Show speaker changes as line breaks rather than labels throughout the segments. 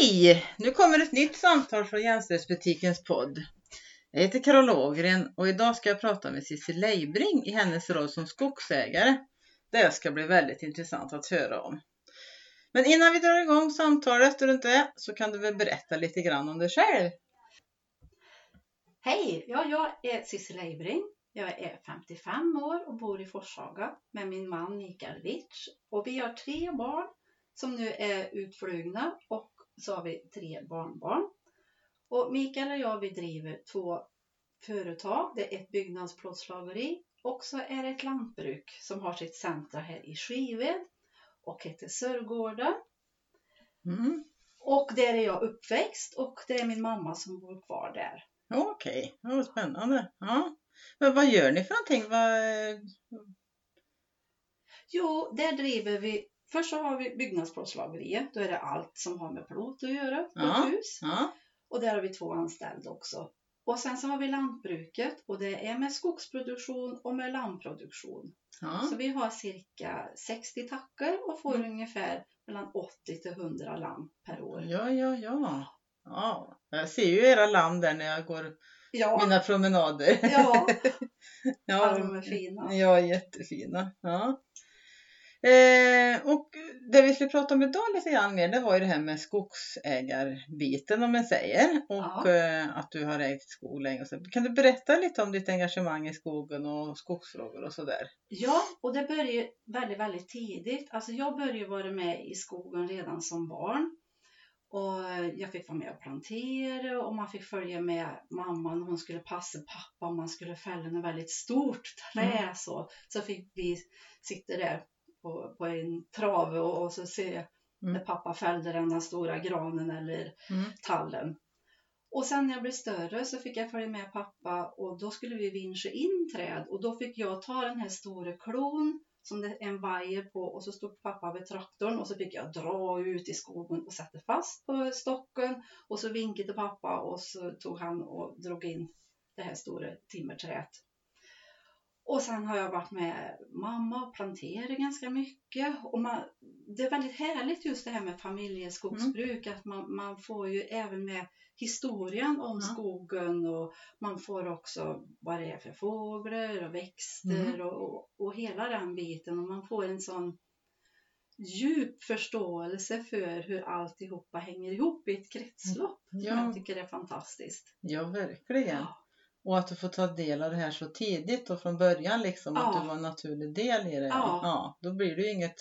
Hej! Nu kommer ett nytt samtal från Jämställdhetsbutikens podd. Jag heter Carola Ågren och idag ska jag prata med Cissi Leibring i hennes roll som skogsägare. Det ska bli väldigt intressant att höra om. Men innan vi drar igång samtalet runt det så kan du väl berätta lite grann om dig själv?
Hej! Ja, jag är Cissi Leibring. Jag är 55 år och bor i Forshaga med min man Mikael Witsch. Och vi har tre barn som nu är utflugna och så har vi tre barnbarn. Och Mikael och jag vi driver två företag. Det är ett byggnadsplåtslageri och så är det ett lantbruk som har sitt centra här i Skived och heter Sörgården.
Mm.
Och där är jag uppväxt och det är min mamma som bor kvar där.
Okej, okay. vad spännande. Ja. Men vad gör ni för någonting? Vad...
Jo, där driver vi Först så har vi byggnadsplåtslageriet. Då är det allt som har med plåt att göra på
Ja.
ett hus.
Ja.
Och där har vi två anställda också. Och sen så har vi lantbruket och det är med skogsproduktion och med lammproduktion.
Ja.
Så vi har cirka 60 tackor och får
Mm.
ungefär mellan 80 till 100 lamm per år.
ja, ja, ja. Ja, jag ser ju era lamm där när jag går
Ja,
mina promenader.
ja
ja,
de är fina.
Ja, jättefina. Ja. Eh, och det vi skulle prata om idag lite grann mer, det var ju det här med skogsägarbiten om man säger. Och
Ja.
eh, att du har ägt skog länge. så. Kan du berätta lite om ditt engagemang i skogen och skogsfrågor och sådär?
Ja, och det började väldigt, väldigt tidigt. Alltså jag började vara med i skogen redan som barn. Och jag fick vara med och plantera och man fick följa med mamma när hon skulle passa pappa om man skulle fälla något väldigt stort trä
Mm.
så. Så fick vi sitta där på, på en trave och, och så se
Mm.
när pappa fällde den där stora granen eller
Mm.
tallen. Och sen när jag blev större så fick jag följa med pappa och då skulle vi vinscha in träd och då fick jag ta den här stora klon som det är en vajer på och så stod pappa vid traktorn och så fick jag dra ut i skogen och sätta fast på stocken och så vinkade pappa och så tog han och drog in det här stora timmerträet. Och sen har jag varit med mamma och planterat ganska mycket. Och man, det är väldigt härligt just det här med familjeskogsbruk. Att man, man får ju även med historien om
Ja.
skogen och man får också vad det är för fåglar och växter
Mm.
och, och, och hela den biten. Och man får en sån djup förståelse för hur alltihopa hänger ihop i ett kretslopp. Som
Ja.
jag tycker är fantastiskt.
Ja, verkligen.
Ja.
Och att du får ta del av det här så tidigt och från början liksom, att
Ja.
du var en naturlig del i det.
Ja.
ja då blir det ju inget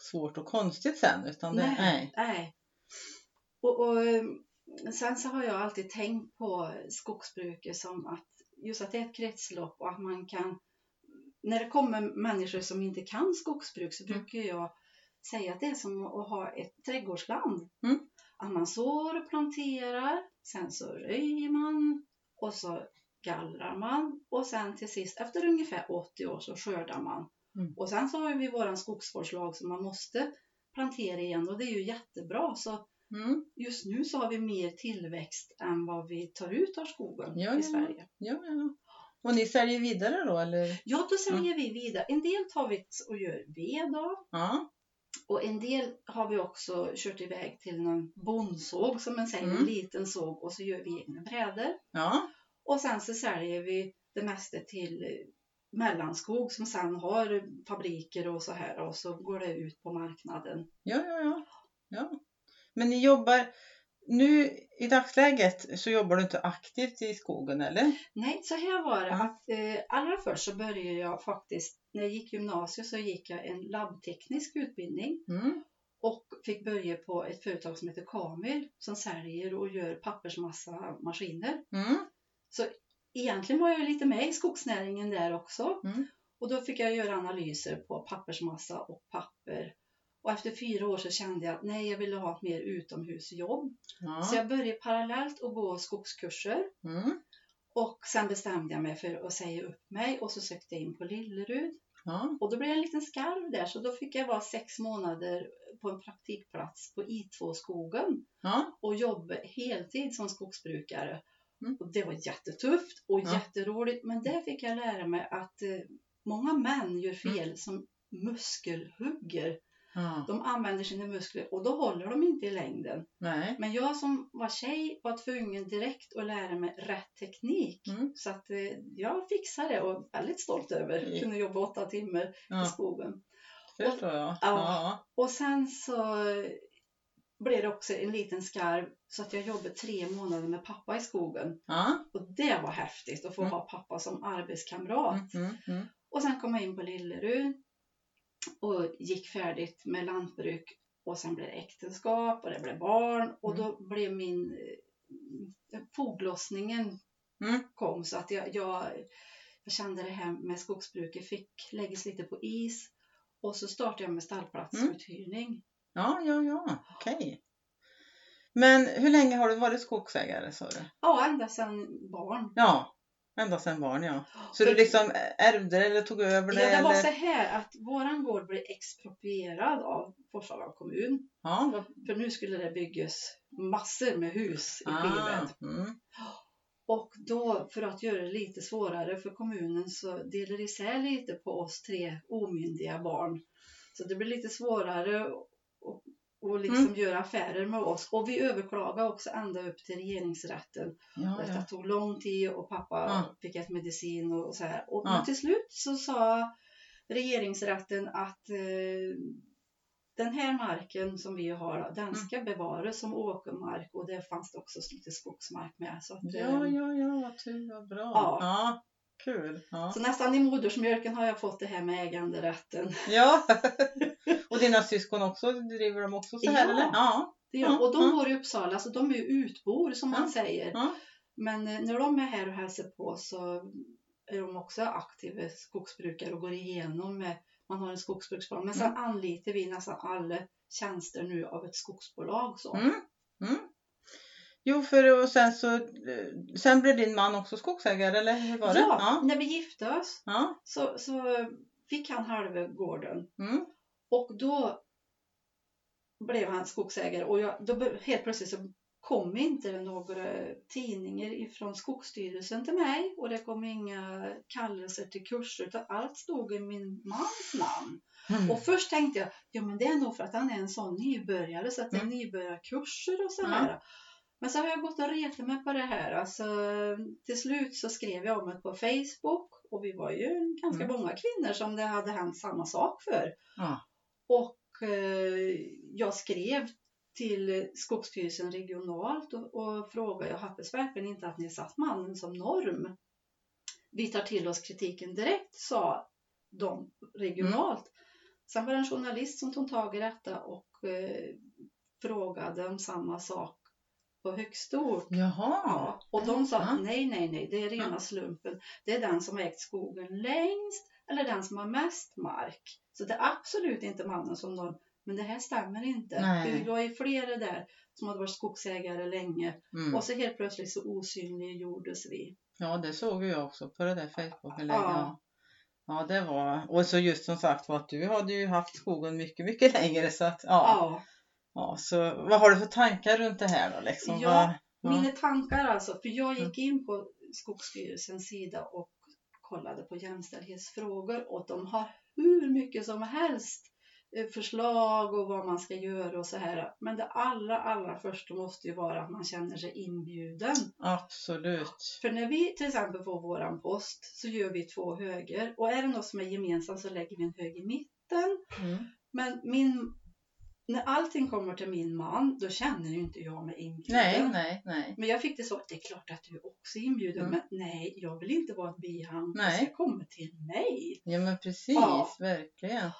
svårt och konstigt sen. Utan det,
Nej.
nej.
Nej. Och, och eh, sen så har jag alltid tänkt på skogsbruket som att just att det är ett kretslopp och att man kan när det kommer människor som inte kan skogsbruk så
Mm.
brukar jag säga att det är som att ha ett trädgårdsland.
Mm.
Att man sår och planterar, sen så röjer man och så gallrar man och sen till sist efter ungefär 80 år så skördar man.
Mm.
Och sen så har vi våran skogsvårdslag som man måste plantera igen och det är ju jättebra. Så
Mm.
just nu så har vi mer tillväxt än vad vi tar ut av skogen
Ja, ja.
i Sverige.
Ja, ja. Och ni säljer vidare då eller?
Ja, då säljer vi vidare. En del tar vi och gör ved av
Ja.
och en del har vi också kört iväg till någon bondsåg som man säger,
Mm.
en liten såg och så gör vi egna brädor.
Ja.
Och sen så säljer vi det mesta till mellanskog som sen har fabriker och så här och så går det ut på marknaden.
Ja, ja, ja. ja. Men ni jobbar, nu i dagsläget så jobbar du inte aktivt i skogen eller?
Nej, så här var det att eh, allra först så började jag faktiskt, när jag gick gymnasiet så gick jag en labbteknisk utbildning
Mm.
och fick börja på ett företag som heter Kamil som säljer och gör pappersmassa maskiner.
Mm.
Egentligen var jag lite med i skogsnäringen där också
Mm.
och då fick jag göra analyser på pappersmassa och papper. Och efter fyra år så kände jag att nej, jag ville ha ett mer utomhusjobb. Så
Ja.
jag började parallellt att gå skogskurser
Mm.
och sen bestämde jag mig för att säga upp mig och så sökte jag in på Lillerud.
Ja.
Och då blev jag en liten skarv där så då fick jag vara sex månader på en praktikplats på I2-skogen
Ja.
och jobba heltid som skogsbrukare.
Mm.
Och det var jättetufft och
Ja.
jätteroligt men där fick jag lära mig att eh, många män gör
Mm.
fel som muskelhugger.
Ja.
De använder sina muskler och då håller de inte i längden.
Nej.
Men jag som var tjej var tvungen direkt att lära mig rätt teknik.
Mm.
Så att eh, jag fixade det och är väldigt stolt över.
Mm.
Kunde jobba åtta timmar i
Ja,
skogen.
det förstår jag.
Ja.
Ja.
Och sen så blev det också en liten skarv så att jag jobbade tre månader med pappa i skogen.
Ja.
Och det var häftigt att få
Mm.
ha pappa som arbetskamrat.
Mm, mm, mm.
Och sen kom jag in på Lillerud och gick färdigt med lantbruk och sen blev det äktenskap och det blev barn och då blev min eh, foglossningen
Mm.
kom så att jag, jag, jag kände det här med skogsbruket fick läggas lite på is och så startade jag med stallplatsuthyrning.
Ja, ja, ja, okej. Men hur länge har du varit skogsägare sa du?
Ja, ända sedan barn.
Ja, ända sedan barn ja. Så
För-
du liksom ärvde eller tog över det?
Ja, det var
eller?
så här att våran gård blev exproprierad av Forshaga kommun.
Ja.
För nu skulle det byggas massor med hus i
ah,
Skived.
mm.
Och då, för att göra det lite svårare för kommunen, så delar det isär lite på oss tre omyndiga barn. Så det blir lite svårare och liksom göra affärer med oss. Och vi överklagade också ända upp till regeringsrätten.
Ja,
Detta
ja.
tog lång tid och pappa
Ja.
fick ett medicin och så här. Och,
Ja.
Men till slut så sa regeringsrätten att eh, den här marken som vi har, den
Mm.
ska bevaras som åkermark och det fanns det också lite skogsmark med. Så, att,
Ja,
eh,
ja, ja, vad tur, vad bra.
Ja.
Kul. Ja.
så nästan i modersmjölken har jag fått det här med äganderätten.
ja. Och dina syskon också, driver de också så här
Ja.
eller? Ja.
Det gör,
Ja,
och de bor i Uppsala, så de är ju utbor som man säger. Men eh, när de är här och hälsar på så är de också aktiva skogsbrukare och går igenom med, man har en skogsbruksplan. Men sen
Mm.
anlitar vi nästan alla tjänster nu av ett skogsbolag. Så.
Mm. Jo, för och sen så eh, sen blev din man också skogsägare eller hur var det?
Ja,
Ja.
när vi gifte oss
ja.
så, så fick han halva gården
Mm.
och då blev han skogsägare och jag, då helt plötsligt så kom inte några tidningar ifrån Skogsstyrelsen till mig och det kom inga kallelser till kurser utan allt stod i min mans namn.
Mm.
Och först tänkte jag, ja men det är nog för att han är en sån nybörjare så att det är
Mm.
nybörjarkurser och så här. Men så har jag gått och retat mig på det här. Alltså, till slut så skrev jag om det på Facebook och vi var ju ganska
Mm.
många kvinnor som det hade hänt samma sak för.
Ja.
Och eh, jag skrev till Skogsstyrelsen regionalt och, och frågade, jag hoppas verkligen inte att ni satt mannen som norm. Vi tar till oss kritiken direkt, sa de regionalt. Sen var det en journalist som tog tag i detta och eh, frågade om samma sak på högsta ort.
Jaha.
Ja, och de sa
Ja.
nej, nej, nej, det är rena
Ja.
slumpen. Det är den som ägt skogen längst eller den som har mest mark. Så det är absolut inte mannen som norm. Men det här stämmer inte.
Nej.
Vi var ju flera där som hade varit skogsägare länge
Mm.
och så helt plötsligt så osynliggjordes vi.
Ja, det såg jag också på det där Facebook-inlägget.
Ja.
Ja. ja, det var... Och så just som sagt var att du hade ju haft skogen mycket, mycket längre så att ja.
Ja,
ja så vad har du för tankar runt det här då liksom?
Ja,
Vad- ja.
mina tankar alltså. För jag gick in på Skogsstyrelsens sida och kollade på jämställdhetsfrågor och de har hur mycket som helst eh, förslag och vad man ska göra och så här. Men det allra, allra första måste ju vara att man känner sig inbjuden.
Absolut.
För när vi till exempel får våran post så gör vi två höger och är det något som är gemensamt så lägger vi en hög i mitten.
Mm.
Men min, när allting kommer till min man då känner ju inte jag mig inbjuden.
Nej, nej, nej.
Men jag fick det så att det är klart att du också är inbjuden.
Mm.
Men nej, jag vill inte vara ett bihang.
Nej.
Ska komma till mig.
Ja men precis,
Ja.
verkligen.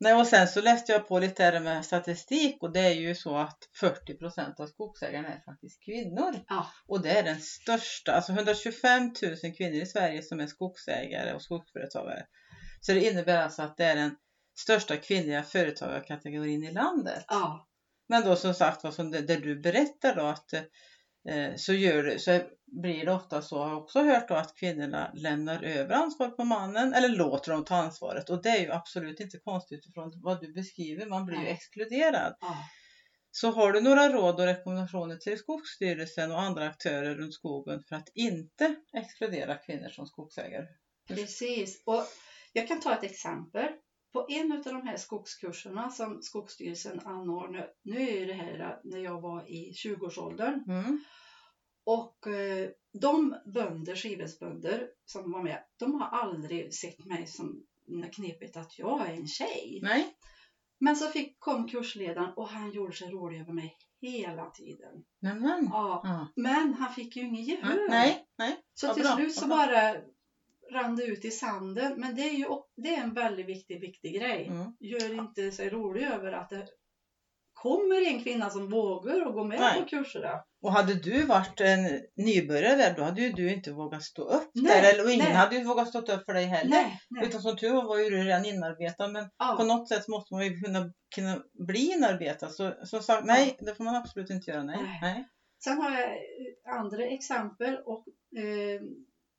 Nej, och sen så läste jag på lite där med statistik och det är ju så att 40% av skogsägarna är faktiskt kvinnor.
Ja.
Och det är den största, alltså 125 000 kvinnor i Sverige som är skogsägare och skogsföretagare. Så det innebär alltså att det är den största kvinnliga företagarkategorin i landet.
Ja,
Men då som sagt vad som det, det du berättar då att eh, så, gör, så blir det ofta så, har jag också hört då att kvinnorna lämnar över ansvar på mannen eller låter dem ta ansvaret och det är ju absolut inte konstigt utifrån vad du beskriver, man blir ju
Nej.
exkluderad.
ja.
Så har du några råd och rekommendationer till Skogsstyrelsen och andra aktörer runt skogen för att inte exkludera kvinnor som skogsägare?
precis. Och jag kan ta ett exempel. På en av de här skogskurserna som Skogsstyrelsen anordnar, nu är det här när jag var i 20-årsåldern,
Mm.
och eh, de bönder, skivhetsbönder som var med, de har aldrig sett mig som knepigt att jag är en tjej.
Nej.
Men så fick, kom kursledaren och han gjorde sig rolig över mig hela tiden.
Nämen.
Ja,
Ja.
men han fick ju inget gehör.
Nej, nej.
Så
Vad
till
bra,
slut så bara rann det ut i sanden. Men det är ju det är en väldigt viktig, viktig grej.
Mm.
Gör inte sig rolig över att det kommer en kvinna som vågar och gå med
Nej.
på kurserna.
Och hade du varit en nybörjare där, då hade ju du inte vågat stå upp
Nej,
där. Eller, och ingen
nej.
hade ju vågat stå upp för dig heller.
Nej, nej.
Utan som tur var var ju du redan inarbetad. Men på
Ja,
något sätt måste man ju kunna, kunna bli inarbetad. Så som sagt, nej, det får man absolut inte göra. Nej.
Nej. Sen har jag andra exempel och eh,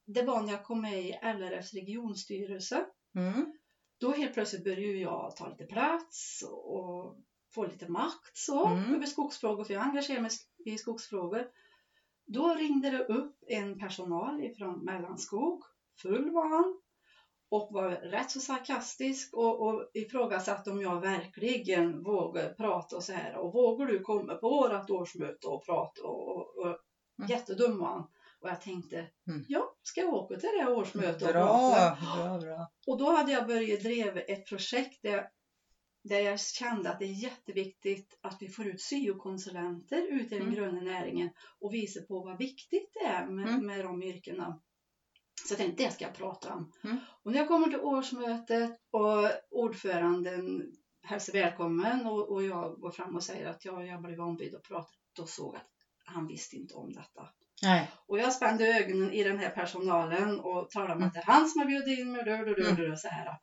det var när jag kom med i LRFs regionstyrelse.
Mm.
Då helt plötsligt började jag ta lite plats och få lite makt så
Mm.
över skogsfrågor, för jag engagerar mig i skogsfrågor. Då ringde det upp en personal ifrån Mellanskog, full var han, och var rätt så sarkastisk och, och ifrågasatte om jag verkligen vågar prata och så här. Och vågar du komma på vårat årsmöte och prata? Och, och, och
Mm.
Jättedum var han. Och jag tänkte,
Mm.
ja, ska jag åka till det här årsmötet?
Bra, bra, bra.
Och då hade jag börjat driva ett projekt där, där jag kände att det är jätteviktigt att vi får ut syokonsulenter ut i den
Mm.
gröna näringen och visa på vad viktigt det är med,
Mm.
med de yrkena. Så jag tänkte, det ska jag prata om.
Mm.
Och när jag kommer till årsmötet och ordföranden hälsar välkommen och, och jag går fram och säger att jag, jag blev ombedd att prata, då såg jag att han visste inte om detta.
Nej.
Och jag spände ögonen i den här personalen och talade om att det är han som har bjudit in mig. Du, du, du, så, här.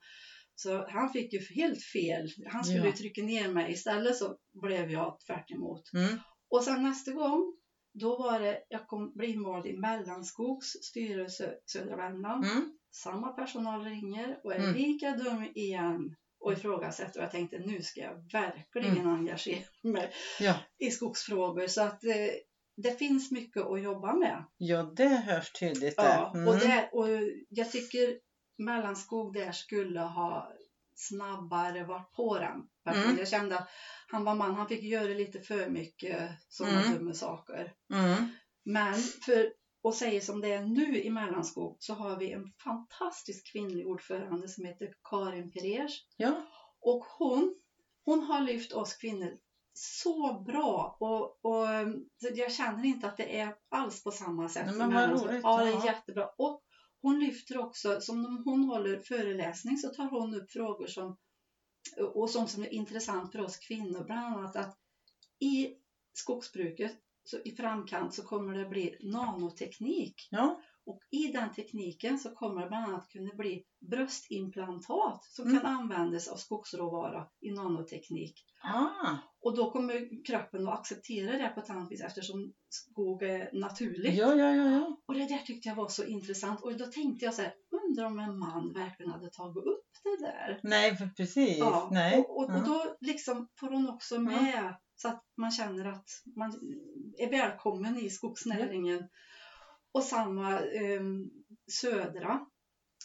så han fick ju helt fel. Han skulle
Ja.
trycka ner mig. Istället så blev jag tvärt emot.
Mm.
Och sen nästa gång, då var det, jag kom bli invald i Mellanskogs styrelse södra Värmland.
Mm.
Samma personal ringer och är
Mm.
lika dum igen och ifrågasätter. Och jag tänkte nu ska jag verkligen
Mm.
engagera mig
Ja.
i skogsfrågor. Så att eh, det finns mycket att jobba med.
ja, det hörs tydligt.
Ja,
Mm.
och, det, och jag tycker Mellanskog där skulle ha snabbare varit på den.
Mm.
Jag kände att han var man, han fick göra lite för mycket sådana
Mm.
dumma saker.
Mm.
Men för att säga som det är nu i Mellanskog så har vi en fantastisk kvinnlig ordförande som heter Karin Perers.
Ja.
Och hon, hon har lyft oss kvinnor så bra och, och jag känner inte att det är alls på samma sätt.
Nej, men vad roligt.
Ja, det är jättebra. Och hon lyfter också, som om hon håller föreläsning så tar hon upp frågor som och sånt som är intressant för oss kvinnor, bland annat att i skogsbruket så i framkant så kommer det bli nanoteknik
Ja.
Och i den tekniken så kommer det bland annat kunna bli bröstimplantat som
Mm.
kan användas av skogsråvara i nanoteknik.
Ah.
Och då kommer kroppen att acceptera det på ett annat vis eftersom skog är naturligt.
Ja, ja, ja, ja.
Och det där tyckte jag var så intressant och då tänkte jag så här, undrar om en man verkligen hade tagit upp det där.
Nej, för precis.
Ja,
Nej.
och, och, och då liksom får hon också med så att man känner att man är välkommen i skogsnäringen. Och samma eh, Södra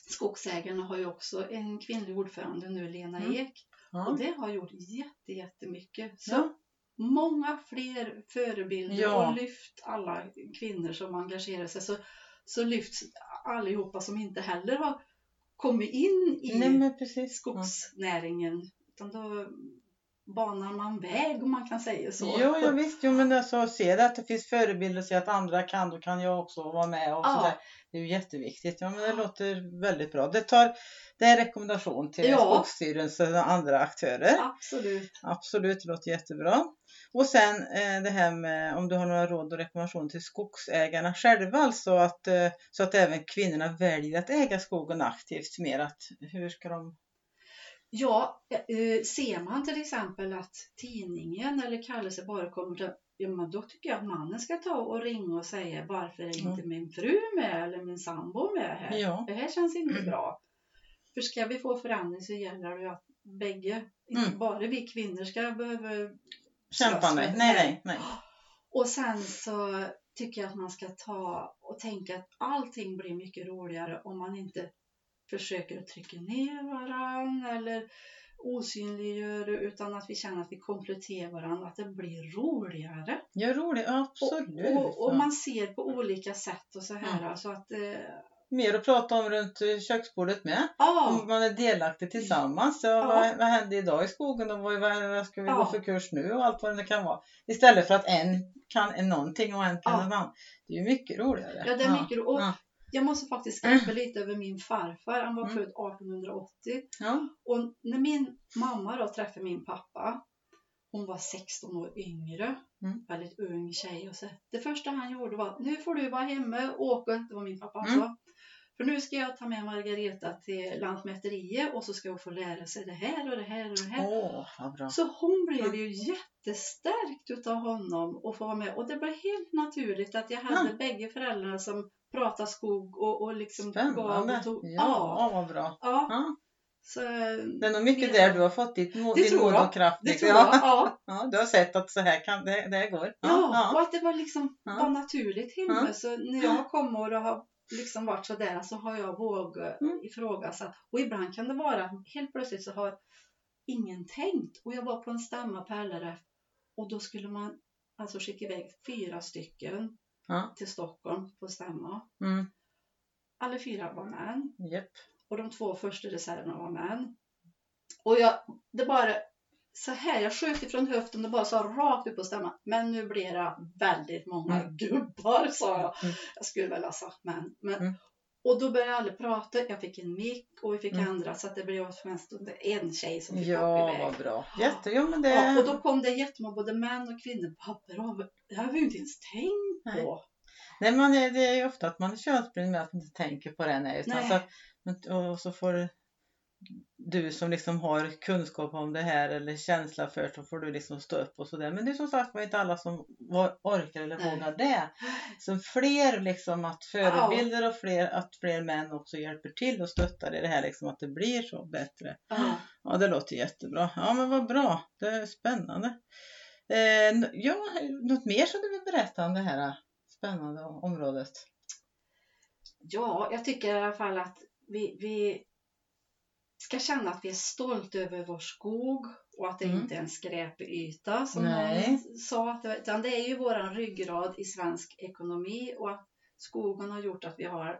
Skogsägarna har ju också en kvinnlig ordförande nu, Lena
Mm.
Ek. Och
Ja.
det har gjort jätte, jättemycket. Så
Ja.
många fler förebilder
Ja.
och lyft alla kvinnor som engagerar sig. Så, så lyfts allihopa som inte heller har kommit in i
Nej,
skogsnäringen. Utan då banar man väg om man kan säga så.
Jo, ja, visst. Jo, men alltså, se det att det finns förebilder, se att andra kan, då kan jag också vara med. Och
Ja.
sådär. Det är ju jätteviktigt. Ja, men det låter väldigt bra. Det, tar, det är en rekommendation till
Ja.
Skogsstyrelsen och andra aktörer.
Absolut.
Absolut, det låter jättebra. Och sen eh, det här med om du har några råd och rekommendationer till skogsägarna själva, alltså att, eh, så att även kvinnorna väljer att äga skogen aktivt mer. Att, hur ska de...
Ja, eh, ser man till exempel att tidningen eller kallelse bara kommer till Ja, men då tycker jag att mannen ska ta och ringa och säga varför är inte
Mm.
min fru med eller min sambo med här?
Ja.
Det här känns inte
Mm.
bra. För ska vi få förändring så gäller det ju att bägge, inte
Mm.
bara vi kvinnor ska behöva
Kämpa med- Nej, nej, nej.
Och sen så tycker jag att man ska ta och tänka att allting blir mycket roligare om man inte försöker att trycka ner varann eller osynliggör utan att vi känner att vi kompletterar varandra, att det blir roligare.
Ja, roligt. Absolut.
Och, och, och man ser på olika sätt och så här.
Mm.
Alltså att, eh,
Mer att prata om runt eh, köksbordet med.
ja,
Om man är delaktig tillsammans. Så
Ja.
vad, vad hände idag i skogen och vad, vad, ska vi
Ja.
gå för kurs nu och allt vad det kan vara. Istället för att en kan någonting och en kan
Ja.
en annan. Det är ju mycket roligare.
ja, det är mycket ro- och
Ja.
Jag måste faktiskt skratta lite över min farfar. Han var
Mm.
född 1880.
Ja.
Och när min mamma då träffade min pappa, hon var 16 år yngre,
Mm.
väldigt ung tjej. Och så, det första han gjorde var, nu får du vara hemma och åka, det var min pappa
Mm.
alltså. För nu ska jag ta med Margareta till Lantmäteriet och så ska hon få lära sig det här och det här och det här.
Bra.
Så hon blev ju jättestärkt utav honom och få vara med. Och det blev helt naturligt att jag hade
Ja.
bägge föräldrarna som pratade skog och, och liksom
Spännande.
och tog.
Ja, vad bra.
ja.
Ja.
Så,
Det är nog mycket där du har fått ditt, mo- din mod och kraft.
Det tror jag.
Ja.
Ja.
Ja, du har sett att så här kan det, det går.
Ja, och att det var liksom
Ja.
var naturligt hemma.
Ja.
Så när jag kommit och har liksom varit sådär så har jag vågat
Mm.
ifrågasatt. Och ibland kan det vara helt plötsligt så har ingen tänkt. Och jag var på en stämma på LRF och då skulle man alltså skicka iväg fyra stycken
Ja.
till Stockholm på stämma.
Mm.
Alla fyra var män
Japp.
och de två första reserverna var män. Och jag, det bara så här, jag sköt ifrån höften och bara sa rakt upp på stämman. Men nu blir det väldigt många
Mm.
gubbar, sa jag.
Mm.
Jag skulle väl ha sagt män. Men,
Mm.
Och då började alla prata. Jag fick en mick och vi fick
Mm.
andra så att det blev mest en tjej som fick
Ja,
iväg.
vad bra. Jätte, jo, men det...
Ja, och då kom det jättemånga, både män och kvinnor. Vad bra, det har vi inte ens tänkt på.
Nej, man är, det är ju ofta att man är könsblind med att man inte tänker på det. Nej, utan
Nej.
så att, men- och så får du som liksom har kunskap om det här eller känsla för så får du liksom stå upp och sådär. Men det är som sagt var inte alla som orkar eller
Nej.
vågar det. Så fler liksom att förebilder och fler, att fler män också hjälper till och stöttar i det här liksom att det blir så bättre.
Ja.
Ja, det låter jättebra. Ja, men vad bra. Det är spännande. Eh, ja, något mer som du vill berätta om det här spännande området?
Ja, jag tycker i alla fall att vi, vi ska känna att vi är stolta över vår skog och att det
Mm.
inte är en skräpyta som
Nej.
någon sa. Att det, utan det är ju våran ryggrad i svensk ekonomi och att skogen har gjort att vi har,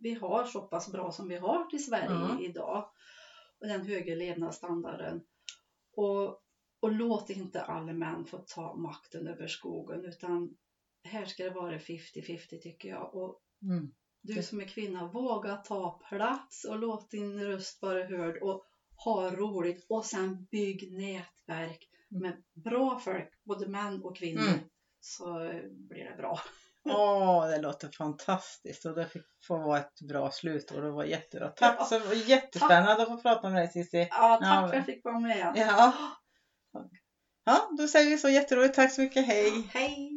vi har så pass bra som vi har till Sverige
Ja.
idag. Och den högre levnadsstandarden. Och, och låt inte alla män få ta makten över skogen utan här ska det vara 50-50 tycker jag. Och
Mm.
Du som är kvinna, våga ta plats och låt din röst vara hörd och ha roligt och sen bygg nätverk med bra folk, både män och kvinnor.
Mm.
Så blir det bra.
Åh, det låter fantastiskt och det fick få vara ett bra slutord. Det var jättebra. Tack så det var jättespännande att få prata med dig Cissi.
Ja, tack
Ja,
för att jag fick vara med.
Ja. ja, då säger vi så jätteroligt. Tack så mycket. Hej!
Hej!